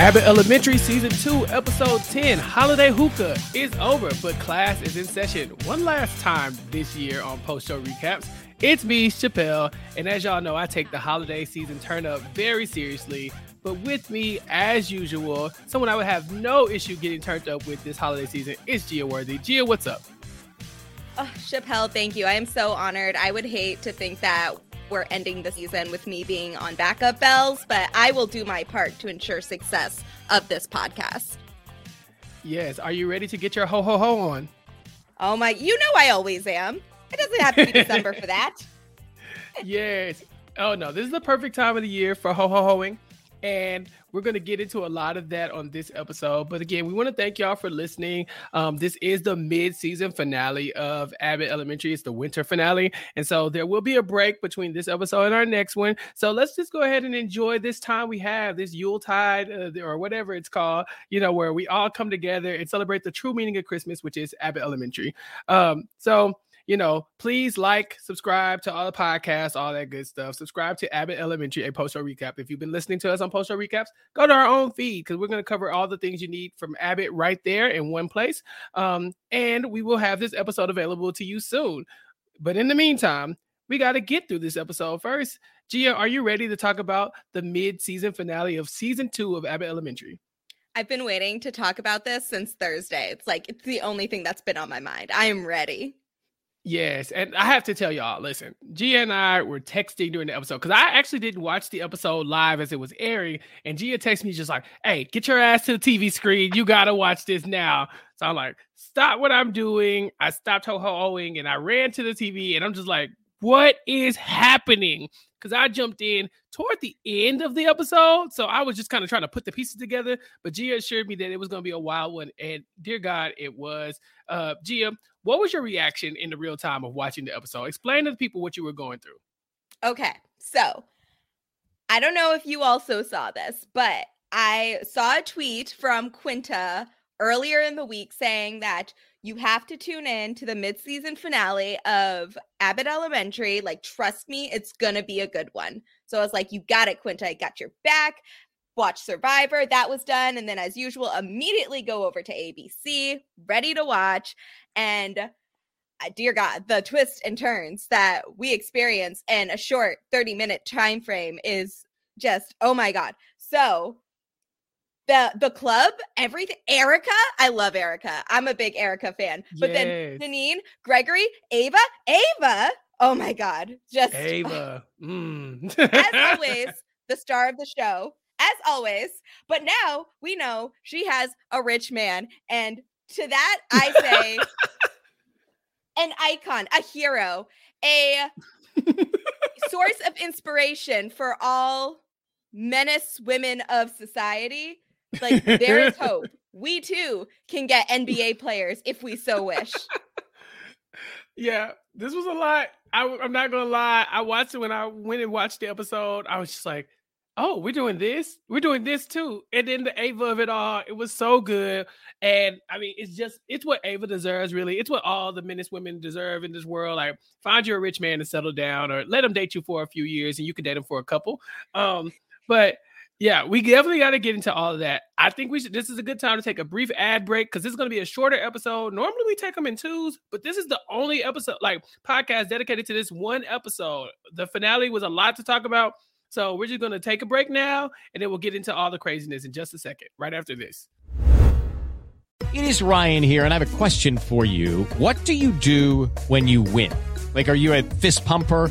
Abbott Elementary Season 2, Episode 10, Holiday Hookah is over, but class is in session one last time this year on post show recaps. It's me, Chappell, and as y'all know, I take the holiday season turn up very seriously. But with me, as usual, someone I would have no issue getting turned up with this holiday season is Gia Worthy. Gia, what's up? Oh, Chappell, thank you. I am so honored. I would hate to think that we're ending the season with me being on backup bells, but I will do my part to ensure success of this podcast. Yes. Are you ready to get your ho ho ho on? Oh my, you know I always am. It doesn't have to be December for that. Yes. Oh no, this is the perfect time of the year for ho ho hoing. And we're going to get into a lot of that on this episode. But again, we want to thank y'all for listening. Um, this is the mid season finale of Abbott Elementary. It's the winter finale. And so there will be a break between this episode and our next one. So let's just go ahead and enjoy this time we have, this Yuletide uh, or whatever it's called, you know, where we all come together and celebrate the true meaning of Christmas, which is Abbott Elementary. Um, so, you know, please like, subscribe to all the podcasts, all that good stuff. Subscribe to Abbott Elementary, a post show recap. If you've been listening to us on post show recaps, go to our own feed because we're going to cover all the things you need from Abbott right there in one place. Um, and we will have this episode available to you soon. But in the meantime, we got to get through this episode first. Gia, are you ready to talk about the mid season finale of season two of Abbott Elementary? I've been waiting to talk about this since Thursday. It's like it's the only thing that's been on my mind. I am ready. Yes, and I have to tell y'all, listen, Gia and I were texting during the episode because I actually didn't watch the episode live as it was airing, and Gia texted me just like, "Hey, get your ass to the TV screen. You gotta watch this now." So I'm like, "Stop what I'm doing." I stopped ho hoing and I ran to the TV, and I'm just like, "What is happening?" Because I jumped in toward the end of the episode, so I was just kind of trying to put the pieces together. But Gia assured me that it was going to be a wild one, and dear God, it was. Uh, Gia, what was your reaction in the real time of watching the episode? Explain to the people what you were going through. Okay, so I don't know if you also saw this, but I saw a tweet from Quinta earlier in the week saying that you have to tune in to the mid-season finale of Abbott Elementary. Like, trust me, it's gonna be a good one. So I was like, you got it, Quinta. I got your back. Watch Survivor. That was done. And then, as usual, immediately go over to ABC, ready to watch. And uh, dear God, the twists and turns that we experience in a short 30 minute time frame is just, oh my God. So the the club, everything. Erica, I love Erica. I'm a big Erica fan. But then Yes. Janine, Gregory, Ava, Ava. Oh my God, just Ava. Mm. as always, the star of the show, as always. But now we know she has a rich man. And to that, I say an icon, a hero, a source of inspiration for all menace women of society. Like, there is hope. We too can get NBA players if we so wish. Yeah, this was a lot. I, am not gonna lie. I watched it when I went and watched the episode. I was just like, "Oh, we're doing this. We're doing this too." And then the Ava of it all, it was so good. And I mean, it's just it's what Ava deserves. Really, it's what all the menace women deserve in this world. Like, find you a rich man to settle down, or let him date you for a few years, and you can date him for a couple. Um, but yeah, we definitely got to get into all of that. I think we should. This is a good time to take a brief ad break because this is going to be a shorter episode. Normally we take them in twos, but this is the only episode, like podcast, dedicated to this one episode. The finale was a lot to talk about, so we're just going to take a break now, and then we'll get into all the craziness in just a second, right after this. It is Ryan here, and I have a question for you. What do you do when you win? Like, are you a fist pumper?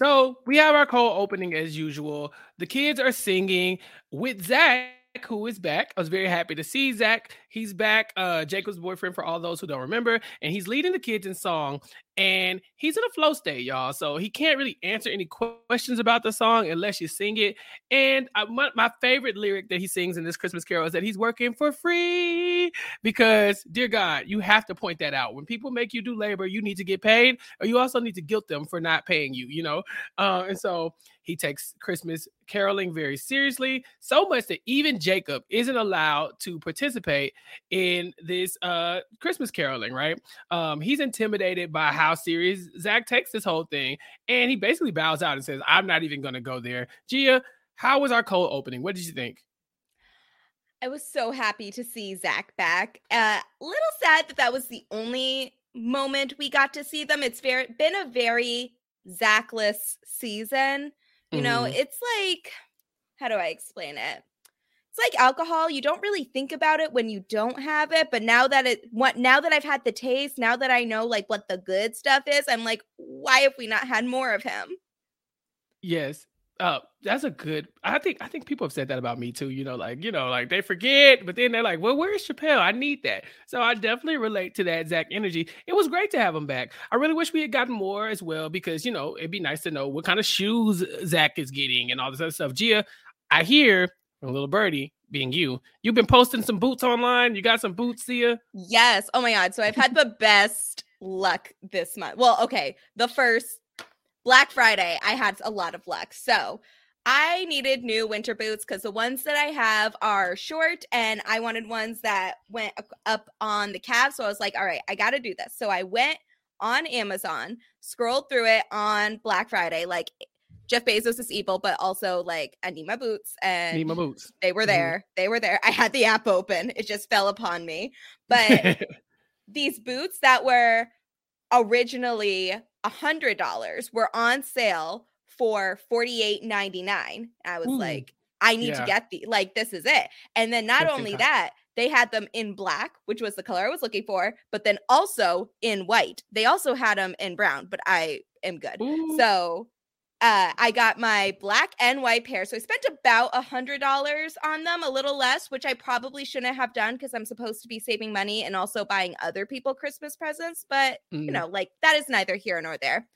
So we have our cold opening as usual. The kids are singing with Zach, who is back. I was very happy to see Zach. He's back, uh, Jacob's boyfriend for all those who don't remember, and he's leading the kids in song. And he's in a flow state, y'all. So he can't really answer any questions about the song unless you sing it. And I, my, my favorite lyric that he sings in this Christmas Carol is that he's working for free because, dear God, you have to point that out. When people make you do labor, you need to get paid, or you also need to guilt them for not paying you, you know? Uh, and so he takes Christmas caroling very seriously, so much that even Jacob isn't allowed to participate in this uh, Christmas caroling, right? Um, he's intimidated by how serious Zach takes this whole thing. And he basically bows out and says, I'm not even going to go there. Gia, how was our cold opening? What did you think? I was so happy to see Zach back. Uh, little sad that that was the only moment we got to see them. It's very been a very Zachless season. You know, Mhm. it's like how do I explain it? It's like alcohol. You don't really think about it when you don't have it, but now that it what now that I've had the taste, now that I know like what the good stuff is, I'm like, why have we not had more of him? Yes. Uh, that's a good. I think I think people have said that about me too. You know, like you know, like they forget, but then they're like, "Well, where's Chappell? I need that." So I definitely relate to that Zach energy. It was great to have him back. I really wish we had gotten more as well because you know it'd be nice to know what kind of shoes Zach is getting and all this other stuff. Gia, I hear from little birdie being you, you've been posting some boots online. You got some boots, Sia. Yes. Oh my God. So I've had the best luck this month. Well, okay. The first Black Friday, I had a lot of luck. So I needed new winter boots because the ones that I have are short and I wanted ones that went up on the calf. So I was like, all right, I got to do this. So I went on Amazon, scrolled through it on Black Friday. Like Jeff Bezos is evil, but also like I need my boots and Need my boots. they were Mhm. there. They were there. I had the app open. It just fell upon me. But these boots that were originally a hundred dollars were on sale for forty eight ninety nine. I was Ooh. like, I need Yeah. to get the like this is it. And then not in only that, they had them in black, which was the color I was looking for, but then also in white. They also had them in brown, but I am good. Ooh. So uh, I got my black and white pair. So I spent about a hundred dollars on them, a little less, which I probably shouldn't have done because I'm supposed to be saving money and also buying other people Christmas presents. But you Mm. know, like that is neither here nor there.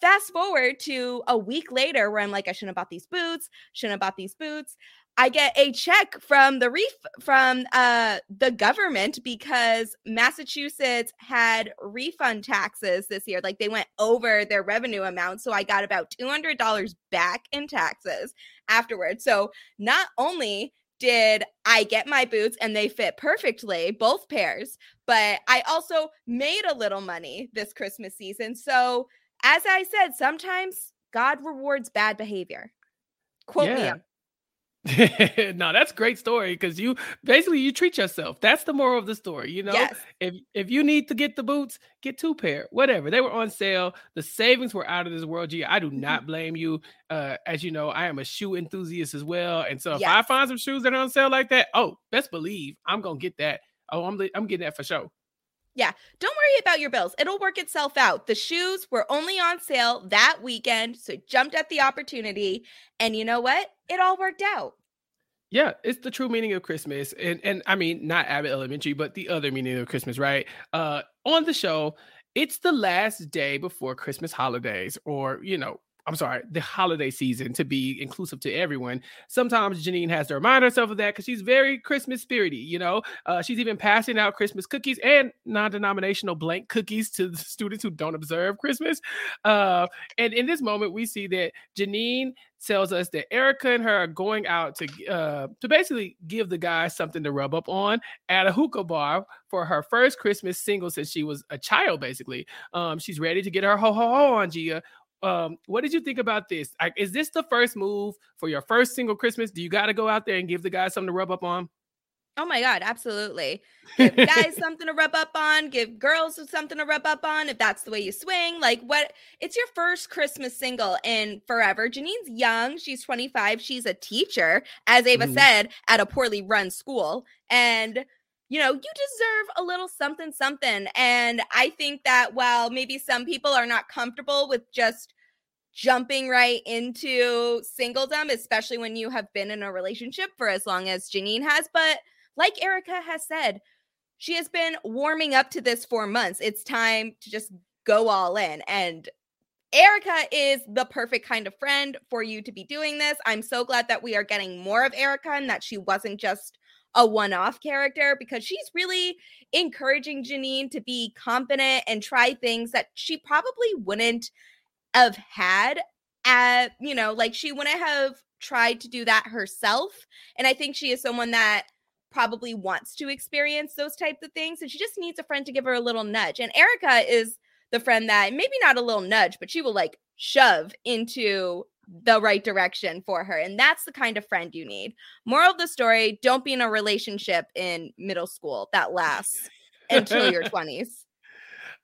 Fast forward to a week later where I'm like, I shouldn't have bought these boots, shouldn't have bought these boots. I get a check from the reef from uh the government because Massachusetts had refund taxes this year. Like they went over their revenue amount. So I got about $200 back in taxes afterwards. So not only did I get my boots and they fit perfectly, both pairs, but I also made a little money this Christmas season. So as I said, sometimes God rewards bad behavior. Quote me up. no, that's a great story because you basically you treat yourself. That's the moral of the story. You know, Yes. if if you need to get the boots, get two pair, whatever. They were on sale. The savings were out of this world. Gee, I do Mm-hmm. not blame you. Uh, as you know, I am a shoe enthusiast as well, and so if I find some shoes that are on sale like that, oh, best believe I'm gonna get that. Oh, I'm I'm getting that for sure. Yeah, don't worry about your bills. It'll work itself out. The shoes were only on sale that weekend, so I jumped at the opportunity. And you know what? It all worked out. Yeah, it's the true meaning of Christmas. And and I mean not Abbott Elementary, but the other meaning of Christmas, right? Uh on the show, it's the last day before Christmas holidays, or you know, I'm sorry, the holiday season to be inclusive to everyone. Sometimes Janine has to remind herself of that because she's very Christmas spirity, you know. Uh, she's even passing out Christmas cookies and non-denominational blank cookies to the students who don't observe Christmas. Uh, and in this moment, we see that Janine tells us that Erica and her are going out to uh, to basically give the guys something to rub up on at a hookah bar for her first Christmas single since she was a child. Basically, um, she's ready to get her ho ho ho on Gia. Um, what did you think about this? Like, is this the first move for your first single Christmas? Do you got to go out there and give the guys something to rub up on? Oh my God, absolutely. Give guys something to rub up on, give girls something to rub up on if that's the way you swing. Like, what? It's your first Christmas single in forever. Janine's young. She's 25. She's a teacher, as Ava Mhm. said, at a poorly run school. And you know, you deserve a little something, something. And I think that while maybe some people are not comfortable with just jumping right into singledom, especially when you have been in a relationship for as long as Janine has, but like Erica has said, she has been warming up to this for months. It's time to just go all in. And Erica is the perfect kind of friend for you to be doing this. I'm so glad that we are getting more of Erica and that she wasn't just a one off character because she's really encouraging Janine to be confident and try things that she probably wouldn't have had at, you know, like she wouldn't have tried to do that herself. And I think she is someone that probably wants to experience those types of things and she just needs a friend to give her a little nudge. And Erica is the friend that maybe not a little nudge, but she will like shove into the right direction for her. And that's the kind of friend you need. Moral of the story don't be in a relationship in middle school that lasts until your 20s.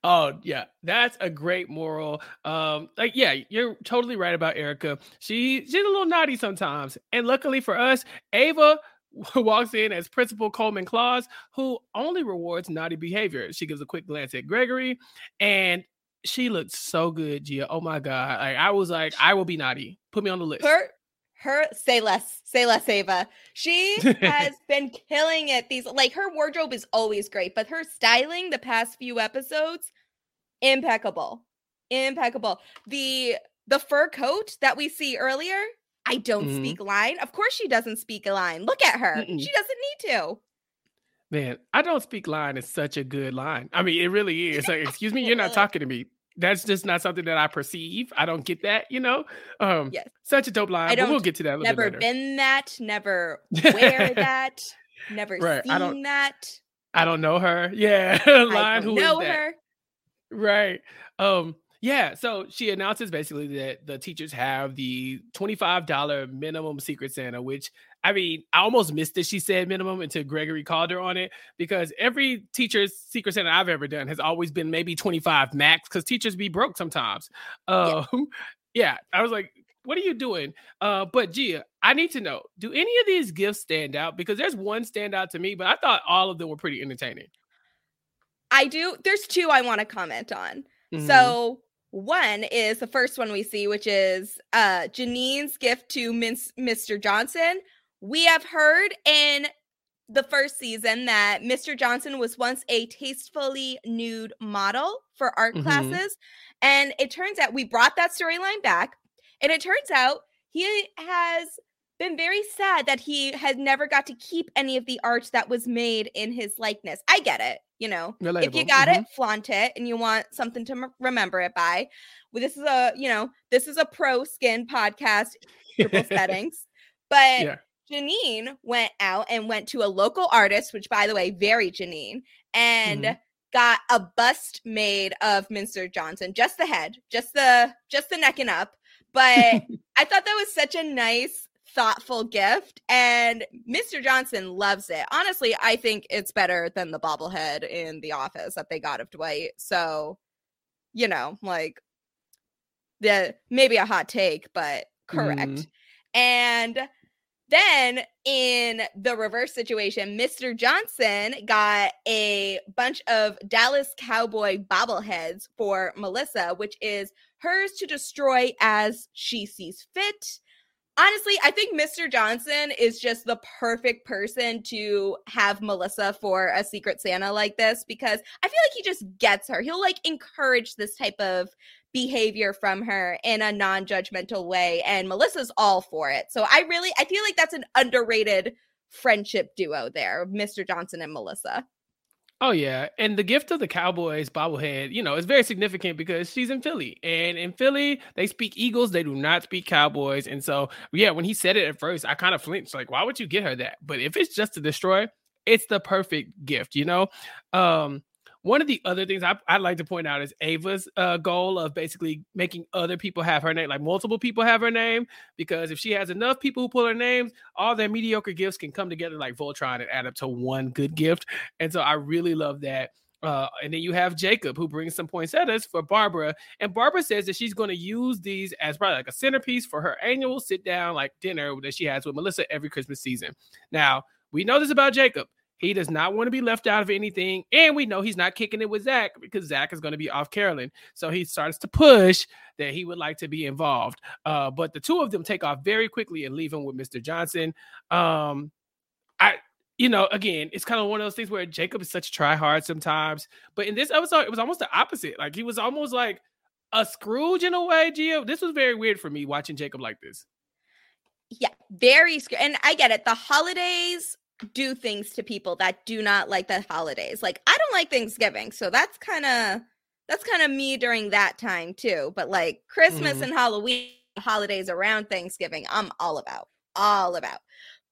Oh yeah, that's a great moral. Um, like yeah, you're totally right about Erica. She she's a little naughty sometimes, and luckily for us, Ava walks in as Principal Coleman Claus, who only rewards naughty behavior. She gives a quick glance at Gregory, and she looked so good, Gia. Oh my god, like I was like, I will be naughty. Put me on the list. Her her say less, say less, Ava. She has been killing it. These like her wardrobe is always great, but her styling the past few episodes, impeccable. Impeccable. The the fur coat that we see earlier, I don't Mhm. speak line. Of course she doesn't speak a line. Look at her. Mm-mm. She doesn't need to. Man, I don't speak line is such a good line. I mean, it really is. Like, excuse me, you're not talking to me. That's just not something that I perceive. I don't get that, you know. Um, Yes. such a dope line. I we'll get to that a little Never been that, never wear that, never Right, I don't- seen that. I don't know her. Yeah, line. Who is know that? her. Right. Um, yeah, so she announces basically that the teachers have the $25 minimum secret Santa, which I mean, I almost missed that she said minimum until Gregory called her on it because every teacher's secret Santa I've ever done has always been maybe 25 max because teachers be broke sometimes. Um, yeah. I was like, what are you doing? Uh, but Gia, I need to know, do any of these gifts stand out? Because there's one stand out to me, but I thought all of them were pretty entertaining. I do. There's two I want to comment on. Mhm. So One is the first one we see, which is uh Janine's gift to Min- Mr. Johnson. We have heard in the first season that Mr. Johnson was once a tastefully nude model for art Mhm. classes. And it turns out we brought that storyline back. And it turns out he has been very sad that he had never got to keep any of the art that was made in his likeness. I get it. You know, if you got mhm. it, flaunt it, and you want something to m- remember it by. Well, this is a, you know, this is a pro skin podcast, triple settings. But Yeah. Janine went out and went to a local artist, which by the way, very Janine, and Mhm. got a bust made of Minster Johnson, just the head, just the just the neck and up. But I thought that was such a nice, thoughtful gift, and Mr. Johnson loves it. Honestly, I think it's better than the bobblehead in The Office that they got of Dwight. So, you know, like the maybe a hot take, but correct. Mhm. And then in the reverse situation, Mr. Johnson got a bunch of Dallas Cowboy bobbleheads for Melissa, which is hers to destroy as she sees fit. Honestly, I think Mr. Johnson is just the perfect person to have Melissa for a secret Santa like this because I feel like he just gets her. He'll like encourage this type of behavior from her in a non-judgmental way and Melissa's all for it. So I really I feel like that's an underrated friendship duo there, Mr. Johnson and Melissa. Oh yeah, and the gift of the Cowboys bobblehead, you know, is very significant because she's in Philly, and in Philly they speak Eagles, they do not speak Cowboys, and so yeah, when he said it at first, I kind of flinched, like, why would you get her that? But if it's just to destroy, it's the perfect gift, you know. Um, one of the other things I, I'd like to point out is Ava's uh, goal of basically making other people have her name, like multiple people have her name, because if she has enough people who pull her names, all their mediocre gifts can come together like Voltron and add up to one good gift. And so I really love that. Uh, and then you have Jacob who brings some poinsettias for Barbara, and Barbara says that she's going to use these as probably like a centerpiece for her annual sit down like dinner that she has with Melissa every Christmas season. Now we know this about Jacob. He does not want to be left out of anything, and we know he's not kicking it with Zach because Zach is going to be off caroling. So he starts to push that he would like to be involved. Uh, but the two of them take off very quickly and leave him with Mr. Johnson. Um, I you know, again, it's kind of one of those things where Jacob is such a try hard sometimes. But in this episode, it was almost the opposite. Like he was almost like a Scrooge in a way, Gia. This was very weird for me watching Jacob like this. Yeah, very sc- and I get it. The holidays do things to people that do not like the holidays. Like I don't like Thanksgiving, so that's kind of that's kind of me during that time too. But like Christmas Mhm. and Halloween holidays around Thanksgiving, I'm all about. All about.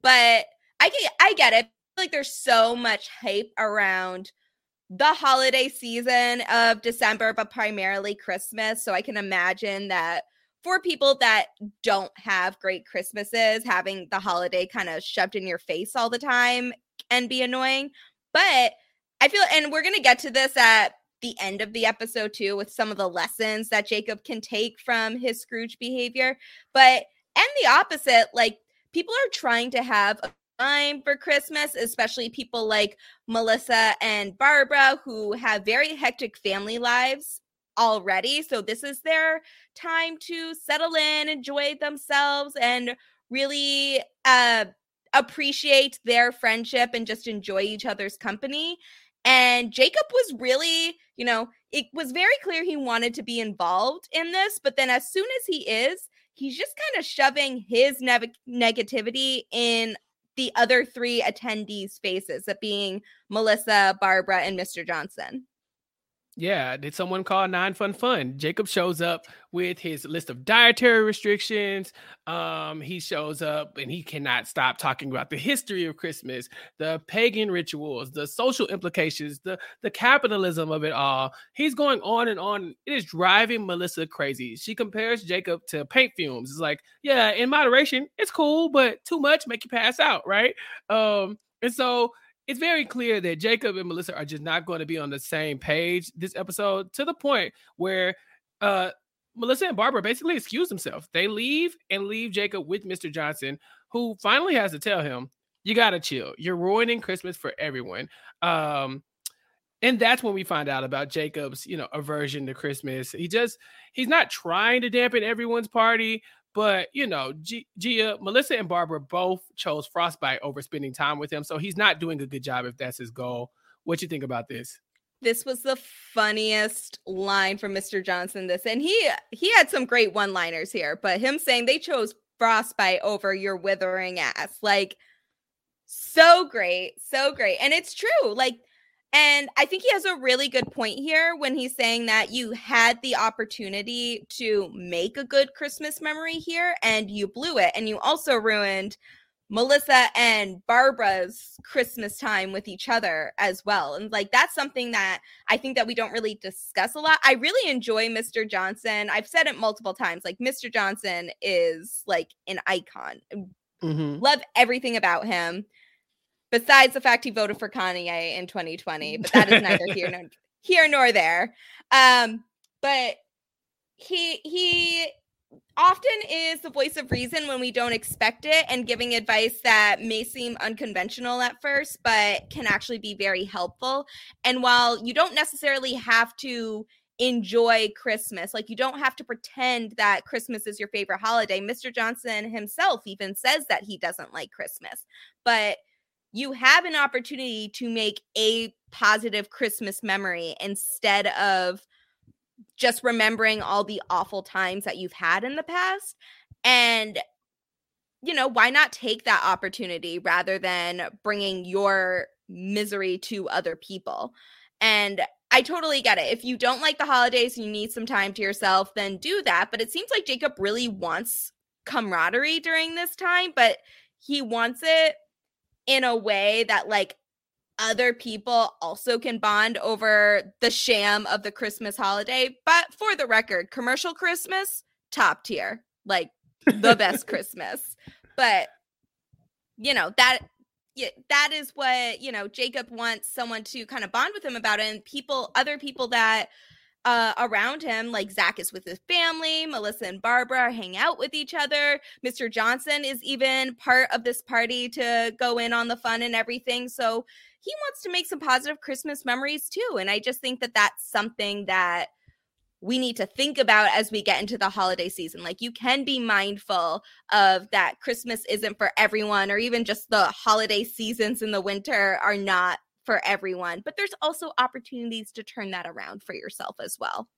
But I get I get it. Like there's so much hype around the holiday season of December, but primarily Christmas. So I can imagine that for people that don't have great Christmases, having the holiday kind of shoved in your face all the time and be annoying. But I feel, and we're going to get to this at the end of the episode too, with some of the lessons that Jacob can take from his Scrooge behavior. But, and the opposite, like people are trying to have a time for Christmas, especially people like Melissa and Barbara who have very hectic family lives already. So this is their time to settle in, enjoy themselves, and really uh, appreciate their friendship and just enjoy each other's company. And Jacob was really, you know, it was very clear he wanted to be involved in this. But then as soon as he is, he's just kind of shoving his ne- negativity in the other three attendees' faces, that being Melissa, Barbara, and Mr. Johnson. Yeah, did someone call nine fun fun? Jacob shows up with his list of dietary restrictions. Um, he shows up and he cannot stop talking about the history of Christmas, the pagan rituals, the social implications, the the capitalism of it all. He's going on and on. It is driving Melissa crazy. She compares Jacob to paint fumes. It's like, yeah, in moderation, it's cool, but too much make you pass out, right? Um, and so it's very clear that Jacob and Melissa are just not going to be on the same page this episode to the point where uh Melissa and Barbara basically excuse themselves. They leave and leave Jacob with Mr. Johnson, who finally has to tell him, you gotta chill. You're ruining Christmas for everyone. Um and that's when we find out about Jacob's, you know, aversion to Christmas. He just he's not trying to dampen everyone's party, but you know, G- Gia, Melissa, and Barbara both chose frostbite over spending time with him, so he's not doing a good job if that's his goal. What you think about this? This was the funniest line from Mr. Johnson. This and he he had some great one-liners here, but him saying they chose frostbite over your withering ass, like so great, so great, and it's true, like and I think he has a really good point here when he's saying that you had the opportunity to make a good Christmas memory here and you blew it. And you also ruined Melissa and Barbara's Christmas time with each other as well. And like that's something that I think that we don't really discuss a lot. I really enjoy Mr. Johnson. I've said it multiple times. Like Mr. Johnson is like an icon. Mm-hmm. Love everything about him besides the fact he voted for Kanye in 2020, but that is neither here nor here nor there. Um, but he he often is the voice of reason when we don't expect it and giving advice that may seem unconventional at first but can actually be very helpful and while you don't necessarily have to enjoy christmas like you don't have to pretend that christmas is your favorite holiday mr johnson himself even says that he doesn't like christmas but you have an opportunity to make a positive Christmas memory instead of just remembering all the awful times that you've had in the past. And, you know, why not take that opportunity rather than bringing your misery to other people? And I totally get it. If you don't like the holidays and you need some time to yourself, then do that. But it seems like Jacob really wants camaraderie during this time, but he wants it in a way that like other people also can bond over the sham of the Christmas holiday. But for the record, commercial Christmas, top tier, like the best Christmas. But you know, that yeah, that is what, you know, Jacob wants someone to kind of bond with him about it. And people, other people that uh, around him, like Zach is with his family, Melissa and Barbara hang out with each other. Mr. Johnson is even part of this party to go in on the fun and everything. So he wants to make some positive Christmas memories too. And I just think that that's something that we need to think about as we get into the holiday season. Like you can be mindful of that Christmas isn't for everyone, or even just the holiday seasons in the winter are not for everyone, but there's also opportunities to turn that around for yourself as well.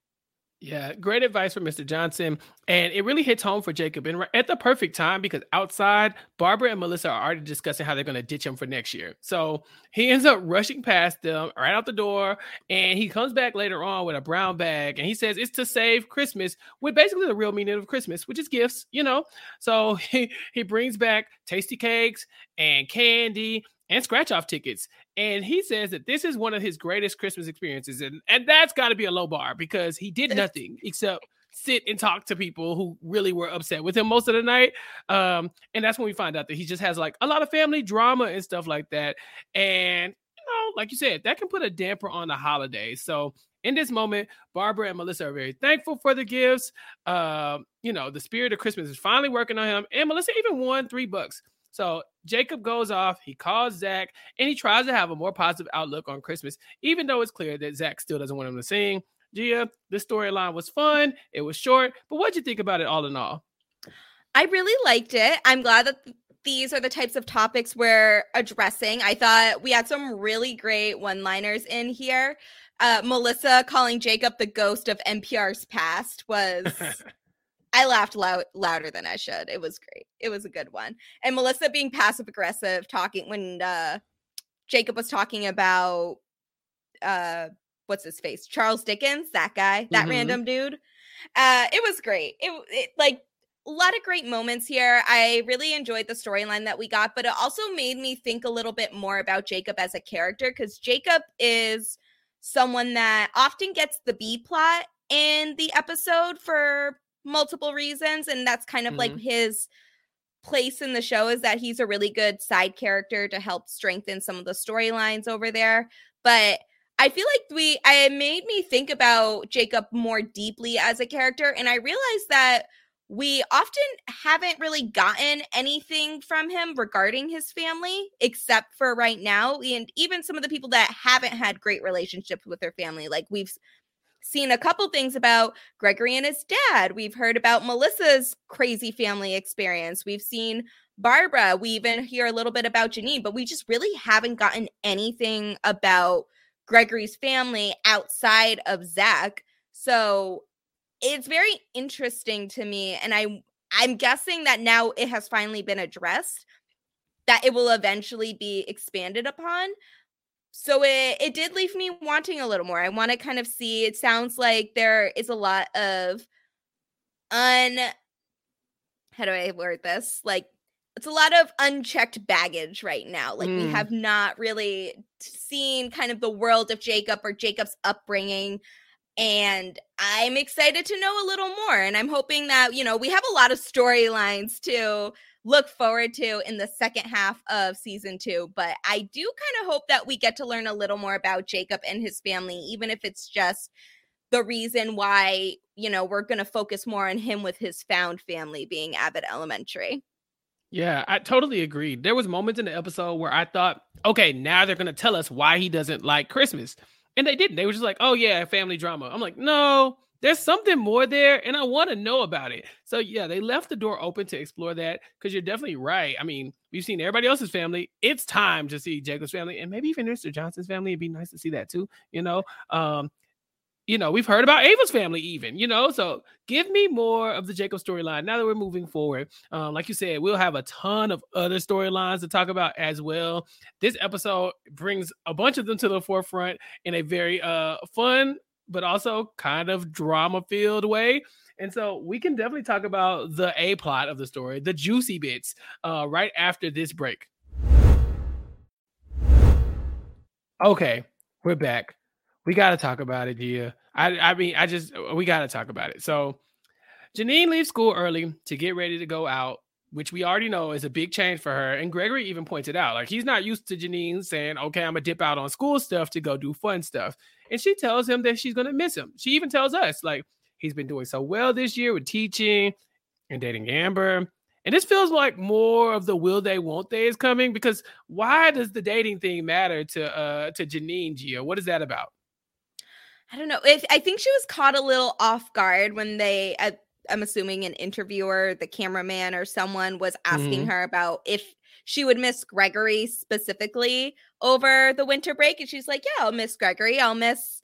Yeah, great advice from Mr. Johnson. And it really hits home for Jacob and at the perfect time because outside, Barbara and Melissa are already discussing how they're going to ditch him for next year. So he ends up rushing past them right out the door. And he comes back later on with a brown bag and he says it's to save Christmas with basically the real meaning of Christmas, which is gifts, you know? So he, he brings back tasty cakes and candy and scratch off tickets. And he says that this is one of his greatest Christmas experiences. And, and that's got to be a low bar because he did nothing except sit and talk to people who really were upset with him most of the night. Um, and that's when we find out that he just has like a lot of family drama and stuff like that. And, you know, like you said, that can put a damper on the holiday. So in this moment, Barbara and Melissa are very thankful for the gifts. Uh, you know, the spirit of Christmas is finally working on him. And Melissa even won three bucks. So Jacob goes off, he calls Zach, and he tries to have a more positive outlook on Christmas, even though it's clear that Zach still doesn't want him to sing. Gia, this storyline was fun. It was short, but what'd you think about it all in all? I really liked it. I'm glad that these are the types of topics we're addressing. I thought we had some really great one liners in here. Uh, Melissa calling Jacob the ghost of NPR's past was I laughed loud, louder than I should. It was great. It was a good one. And Melissa being passive aggressive, talking when uh, Jacob was talking about uh, what's his face, Charles Dickens, that guy, that mm-hmm. random dude. Uh, it was great. It, it like a lot of great moments here. I really enjoyed the storyline that we got, but it also made me think a little bit more about Jacob as a character because Jacob is someone that often gets the B plot in the episode for multiple reasons and that's kind of mm-hmm. like his place in the show is that he's a really good side character to help strengthen some of the storylines over there but i feel like we I made me think about jacob more deeply as a character and i realized that we often haven't really gotten anything from him regarding his family, except for right now. And even some of the people that haven't had great relationships with their family. Like we've seen a couple things about Gregory and his dad. We've heard about Melissa's crazy family experience. We've seen Barbara. We even hear a little bit about Janine, but we just really haven't gotten anything about Gregory's family outside of Zach. So it's very interesting to me. And I I'm guessing that now it has finally been addressed, that it will eventually be expanded upon so it it did leave me wanting a little more. I want to kind of see. It sounds like there is a lot of un how do I word this? Like it's a lot of unchecked baggage right now. Like mm. we have not really seen kind of the world of Jacob or Jacob's upbringing. And I'm excited to know a little more. And I'm hoping that, you know, we have a lot of storylines to look forward to in the second half of season two. But I do kind of hope that we get to learn a little more about Jacob and his family, even if it's just the reason why, you know, we're going to focus more on him with his found family being Abbott Elementary. Yeah, I totally agree. There was moments in the episode where I thought, okay, now they're going to tell us why he doesn't like Christmas. And they didn't. They were just like, oh yeah, family drama. I'm like, no, there's something more there and I want to know about it. So yeah, they left the door open to explore that because you're definitely right. I mean, we've seen everybody else's family. It's time to see Jacob's family and maybe even Mr. Johnson's family. It'd be nice to see that too, you know. Um, you know, we've heard about Ava's family, even, you know. So give me more of the Jacob storyline now that we're moving forward. Um, like you said, we'll have a ton of other storylines to talk about as well. This episode brings a bunch of them to the forefront in a very uh fun but also kind of drama filled way. And so we can definitely talk about the A plot of the story, the juicy bits, uh, right after this break. Okay, we're back. We got to talk about it, Gia. I, I mean, I just, we got to talk about it. So Janine leaves school early to get ready to go out which we already know is a big change for her. And Gregory even pointed out, like, he's not used to Janine saying, okay, I'm gonna dip out on school stuff to go do fun stuff. And she tells him that she's gonna miss him. She even tells us, like, he's been doing so well this year with teaching and dating Amber. And this feels like more of the will they won't they is coming because why does the dating thing matter to uh to Janine Gia? What is that about? I don't know. If I think she was caught a little off guard when they at I'm assuming an interviewer, the cameraman or someone was asking mm-hmm. her about if she would miss Gregory specifically over the winter break. And she's like, Yeah, I'll miss Gregory. I'll miss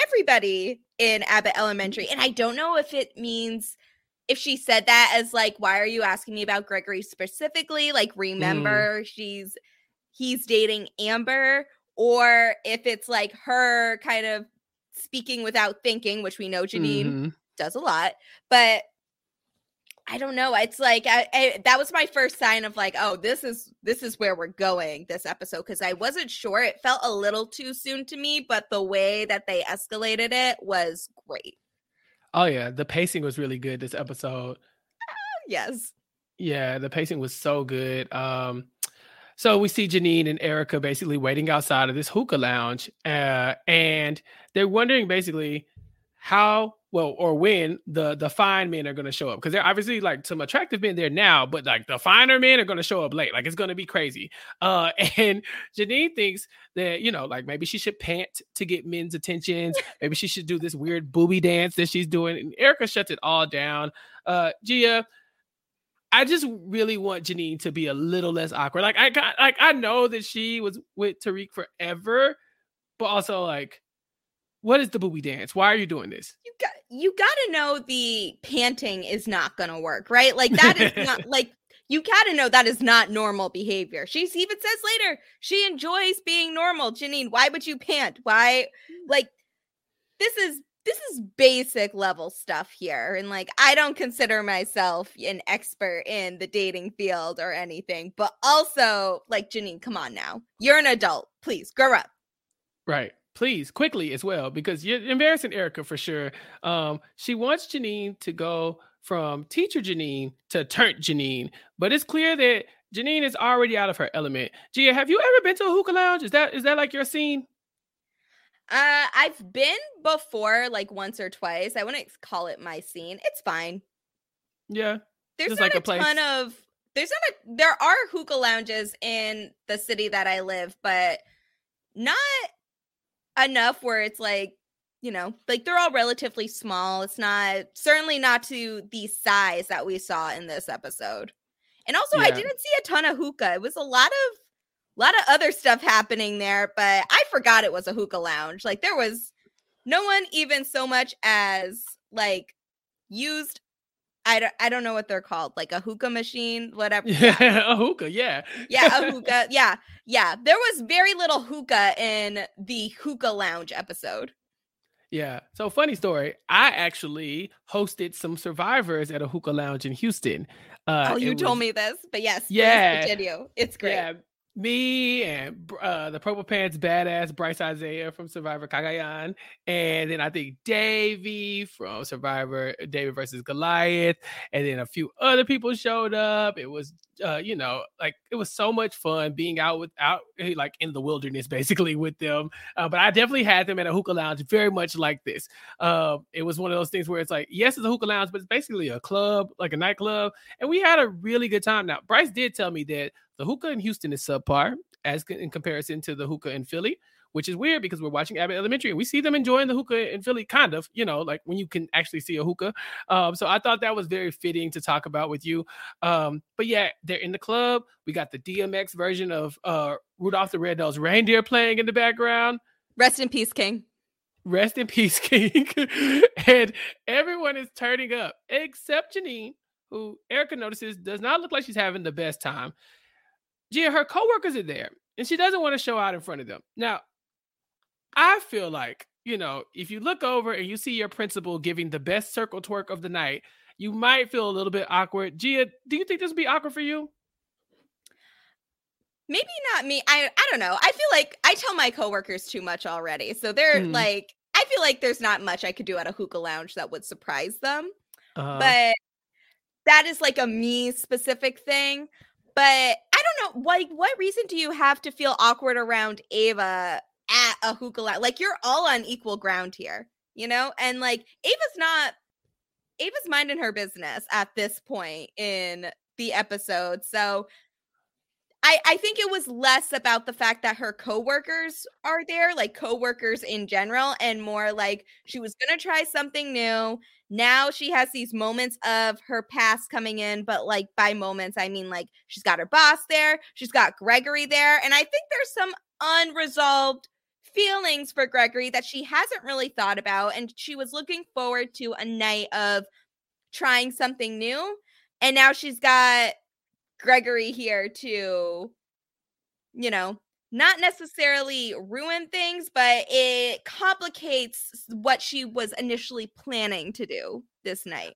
everybody in Abbott Elementary. And I don't know if it means if she said that as like, why are you asking me about Gregory specifically? Like, remember mm. she's he's dating Amber, or if it's like her kind of speaking without thinking, which we know Janine mm-hmm does a lot, but I don't know. It's like I, I, that was my first sign of like, oh, this is this is where we're going this episode because I wasn't sure. It felt a little too soon to me, but the way that they escalated it was great. Oh yeah, the pacing was really good this episode. yes. Yeah, the pacing was so good. Um so we see Janine and Erica basically waiting outside of this hookah lounge uh and they're wondering basically how well or when the the fine men are going to show up because they're obviously like some attractive men there now but like the finer men are going to show up late like it's going to be crazy uh and janine thinks that you know like maybe she should pant to get men's attentions maybe she should do this weird booby dance that she's doing and erica shuts it all down uh gia I just really want Janine to be a little less awkward. Like I got like I know that she was with Tariq forever, but also like what is the booby dance? Why are you doing this? You got you got to know the panting is not going to work, right? Like that is not like you got to know that is not normal behavior. She even says later she enjoys being normal. Janine, why would you pant? Why mm. like this is this is basic level stuff here and like I don't consider myself an expert in the dating field or anything, but also like Janine, come on now. You're an adult. Please grow up. Right please quickly as well because you're embarrassing Erica for sure. Um, she wants Janine to go from teacher Janine to turnt Janine, but it's clear that Janine is already out of her element. Gia, have you ever been to a hookah lounge? Is that is that like your scene? Uh, I've been before, like once or twice. I wouldn't call it my scene. It's fine. Yeah. There's not like a a, place- ton of there's not a there are hookah lounges in the city that I live, but not enough where it's like, you know, like they're all relatively small. It's not certainly not to the size that we saw in this episode. And also I didn't see a ton of hookah. It was a lot of a lot of other stuff happening there, but I forgot it was a hookah lounge. Like there was no one even so much as like used I don't, I don't know what they're called, like a hookah machine, whatever. Yeah, a hookah. Yeah. Yeah, a hookah. Yeah, yeah. There was very little hookah in the hookah lounge episode. Yeah. So funny story. I actually hosted some survivors at a hookah lounge in Houston. Uh, oh, you told was- me this, but yes, Yeah. continue. It's great. Yeah, me and uh, the purple pants badass Bryce Isaiah from Survivor Cagayan, and then I think Davie from Survivor David versus Goliath, and then a few other people showed up. It was, uh, you know, like it was so much fun being out with out eh, like in the wilderness basically with them. Uh, but I definitely had them at a hookah lounge, very much like this. Uh, it was one of those things where it's like, yes, it's a hookah lounge, but it's basically a club, like a nightclub, and we had a really good time. Now, Bryce did tell me that the hookah in Houston is subpar as in comparison to the hookah in Philly, which is weird because we're watching Abbott Elementary and we see them enjoying the hookah in Philly, kind of, you know, like when you can actually see a hookah. Um, so I thought that was very fitting to talk about with you. Um, but yeah, they're in the club. We got the DMX version of uh, Rudolph the Red-Nosed Reindeer playing in the background. Rest in peace, King. Rest in peace, King. and everyone is turning up except Janine, who Erica notices does not look like she's having the best time. Gia, her coworkers are there, and she doesn't want to show out in front of them. Now, I feel like, you know, if you look over and you see your principal giving the best circle twerk of the night, you might feel a little bit awkward. Gia, do you think this would be awkward for you? Maybe not me. I I don't know. I feel like I tell my coworkers too much already. So they're Mhm. like I feel like there's not much I could do at a hookah lounge that would surprise them. Uh, But that is like a me specific thing. But I don't know, like what reason do you have to feel awkward around Ava at a hookah lounge? Like you're all on equal ground here, you know? And like Ava's not Ava's minding her business at this point in the episode. So I, I think it was less about the fact that her coworkers are there, like coworkers in general, and more like she was gonna try something new. Now she has these moments of her past coming in, but like by moments, I mean like she's got her boss there, she's got Gregory there, and I think there's some unresolved feelings for Gregory that she hasn't really thought about, and she was looking forward to a night of trying something new, and now she's got Gregory here to, you know, not necessarily ruin things, but it complicates what she was initially planning to do this night.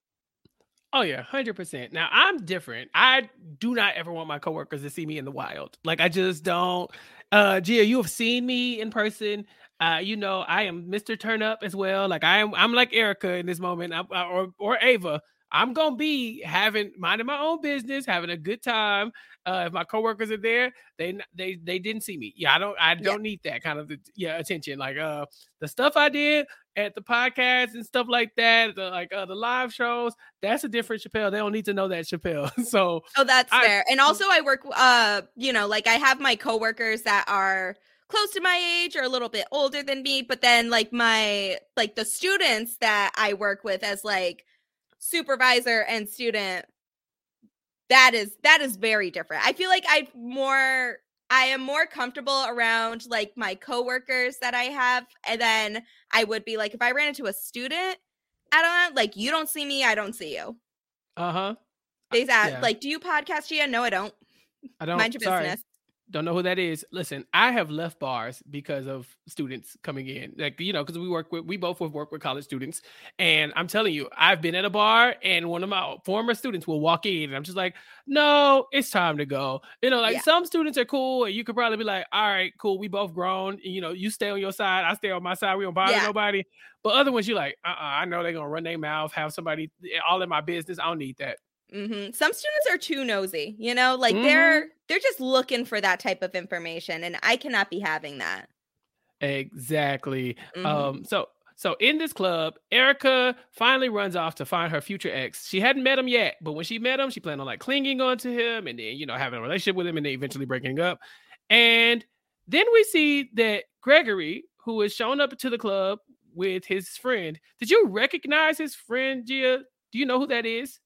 Oh yeah, hundred percent. Now I'm different. I do not ever want my coworkers to see me in the wild. Like I just don't. Uh, Gia, you have seen me in person. Uh, you know I am Mr. Turn Up as well. Like I am. I'm like Erica in this moment, uh, or or Ava. I'm gonna be having minding my own business, having a good time. Uh, if my coworkers are there, they they they didn't see me. Yeah, I don't I don't need that kind of yeah attention. Like uh the stuff I did at the podcast and stuff like that, the, like uh, the live shows, that's a different Chappell. They don't need to know that Chappell. so Oh, that's I- fair. And also I work uh, you know, like I have my coworkers that are close to my age or a little bit older than me, but then like my like the students that I work with as like supervisor and student that is that is very different. I feel like I more I am more comfortable around like my coworkers that I have and then I would be like if I ran into a student at a like you don't see me, I don't see you. uh huh. They ask, yeah. like, do you podcast, Gia? No, I don't. I don't Mind your sorry. business. Don't know who that is. Listen, I have left bars because of students coming in. Like, you know, because we work with, we both have worked with college students. And I'm telling you, I've been at a bar and one of my former students will walk in and I'm just like, no, it's time to go. You know, like Yeah. some students are cool and you could probably be like, all right, cool. We both grown. And, you know, you stay on your side. I stay on my side. We don't bother Yeah. nobody. But other ones, you're like, uh uh I know they're going to run their mouth, have somebody all in my business. I don't need that. Hmm Some students are too nosy, you know, like Mhm. they're they're just looking for that type of information, and I cannot be having that. Exactly. Mhm. Um, so So in this club, Erica finally runs off to find her future ex. She hadn't met him yet, but when she met him, she planned on like clinging on to him and then, you know, having a relationship with him and then eventually breaking up. And then we see that Gregory, who has shown up to the club with his friend. Did you recognize his friend, Gia? Do you know who that is?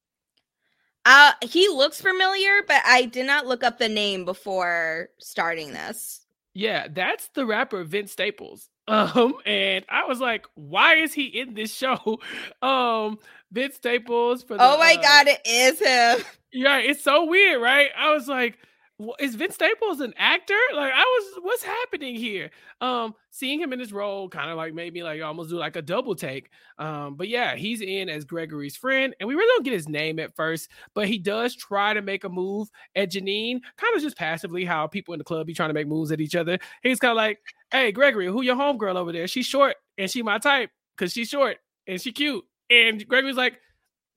Uh he looks familiar, but I did not look up the name before starting this. Yeah, that's the rapper Vince Staples. Um, and I was like, why is he in this show? Um, Vince Staples for the, Oh my uh, god, it is him. Yeah, it's so weird, right? I was like, "Wha- is Vince Staples an actor? Like, I was, what's happening here? Um, seeing him in this role kind of like made me like almost do like a double take. Um, but yeah, he's in as Gregory's friend, and we really don't get his name at first, but he does try to make a move at Janine, kind of just passively how people in the club be trying to make moves at each other. He's kind of like, hey, Gregory, who your homegirl over there? She's short and she my type because she's short and she cute. And Gregory's like,